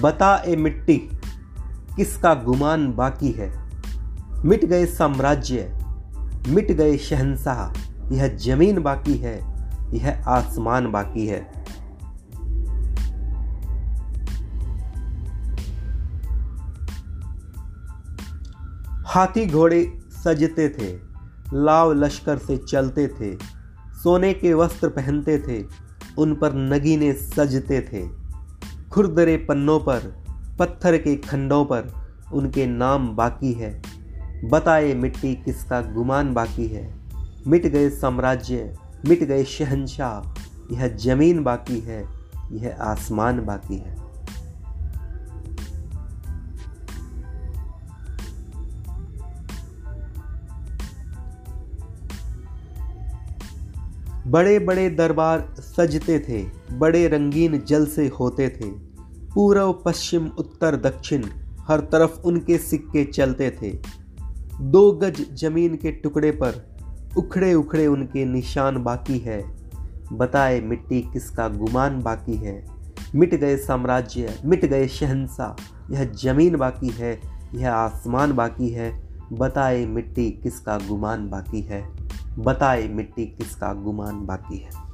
बता ए मिट्टी, किसका गुमान बाकी है? मिट गए साम्राज्य, मिट गए शहनशाह, यह ज़मीन बाकी है, यह आसमान बाकी है। हाथी घोड़े सजते थे, लाव लश्कर से चलते थे, सोने के वस्त्र पहनते थे, उन पर नगीने सजते थे। खुरदरे पन्नों पर, पत्थर के खंडों पर उनके नाम बाकी है। बताए मिट्टी किसका गुमान बाकी है? मिट गए साम्राज्य, मिट गए शहनशाह, यह ज़मीन बाकी है, यह आसमान बाकी है। बड़े बड़े दरबार सजते थे, बड़े रंगीन जल से होते थे। पूर्व पश्चिम, उत्तर, दक्षिण, हर तरफ़ उनके सिक्के चलते थे। दो गज ज़मीन के टुकड़े पर उखड़े उखड़े उनके निशान बाकी है। बताए मिट्टी किसका गुमान बाकी है? मिट गए साम्राज्य, मिट गए शहंशाह यह ज़मीन बाकी है, यह आसमान बाकी है। बताए मिट्टी किसका गुमान बाकी है? बताए मिट्टी किसका गुमान बाकी है?